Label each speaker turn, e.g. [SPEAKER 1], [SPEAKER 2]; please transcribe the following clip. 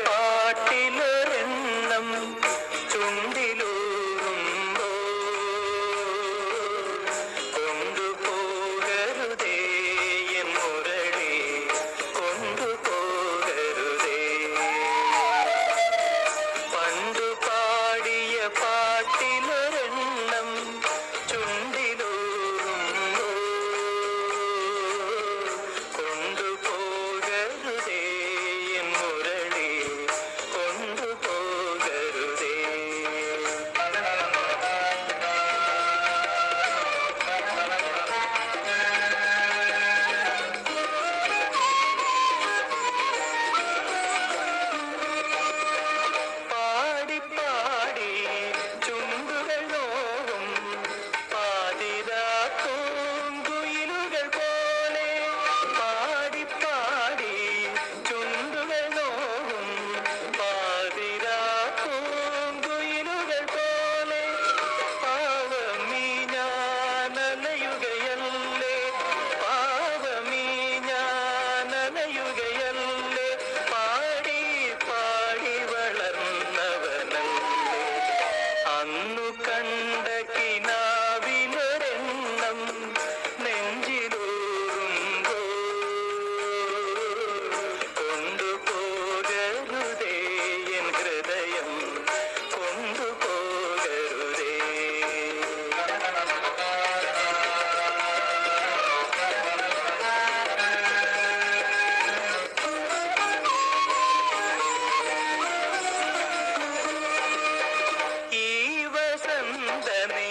[SPEAKER 1] பாட்டில் சொந்தமே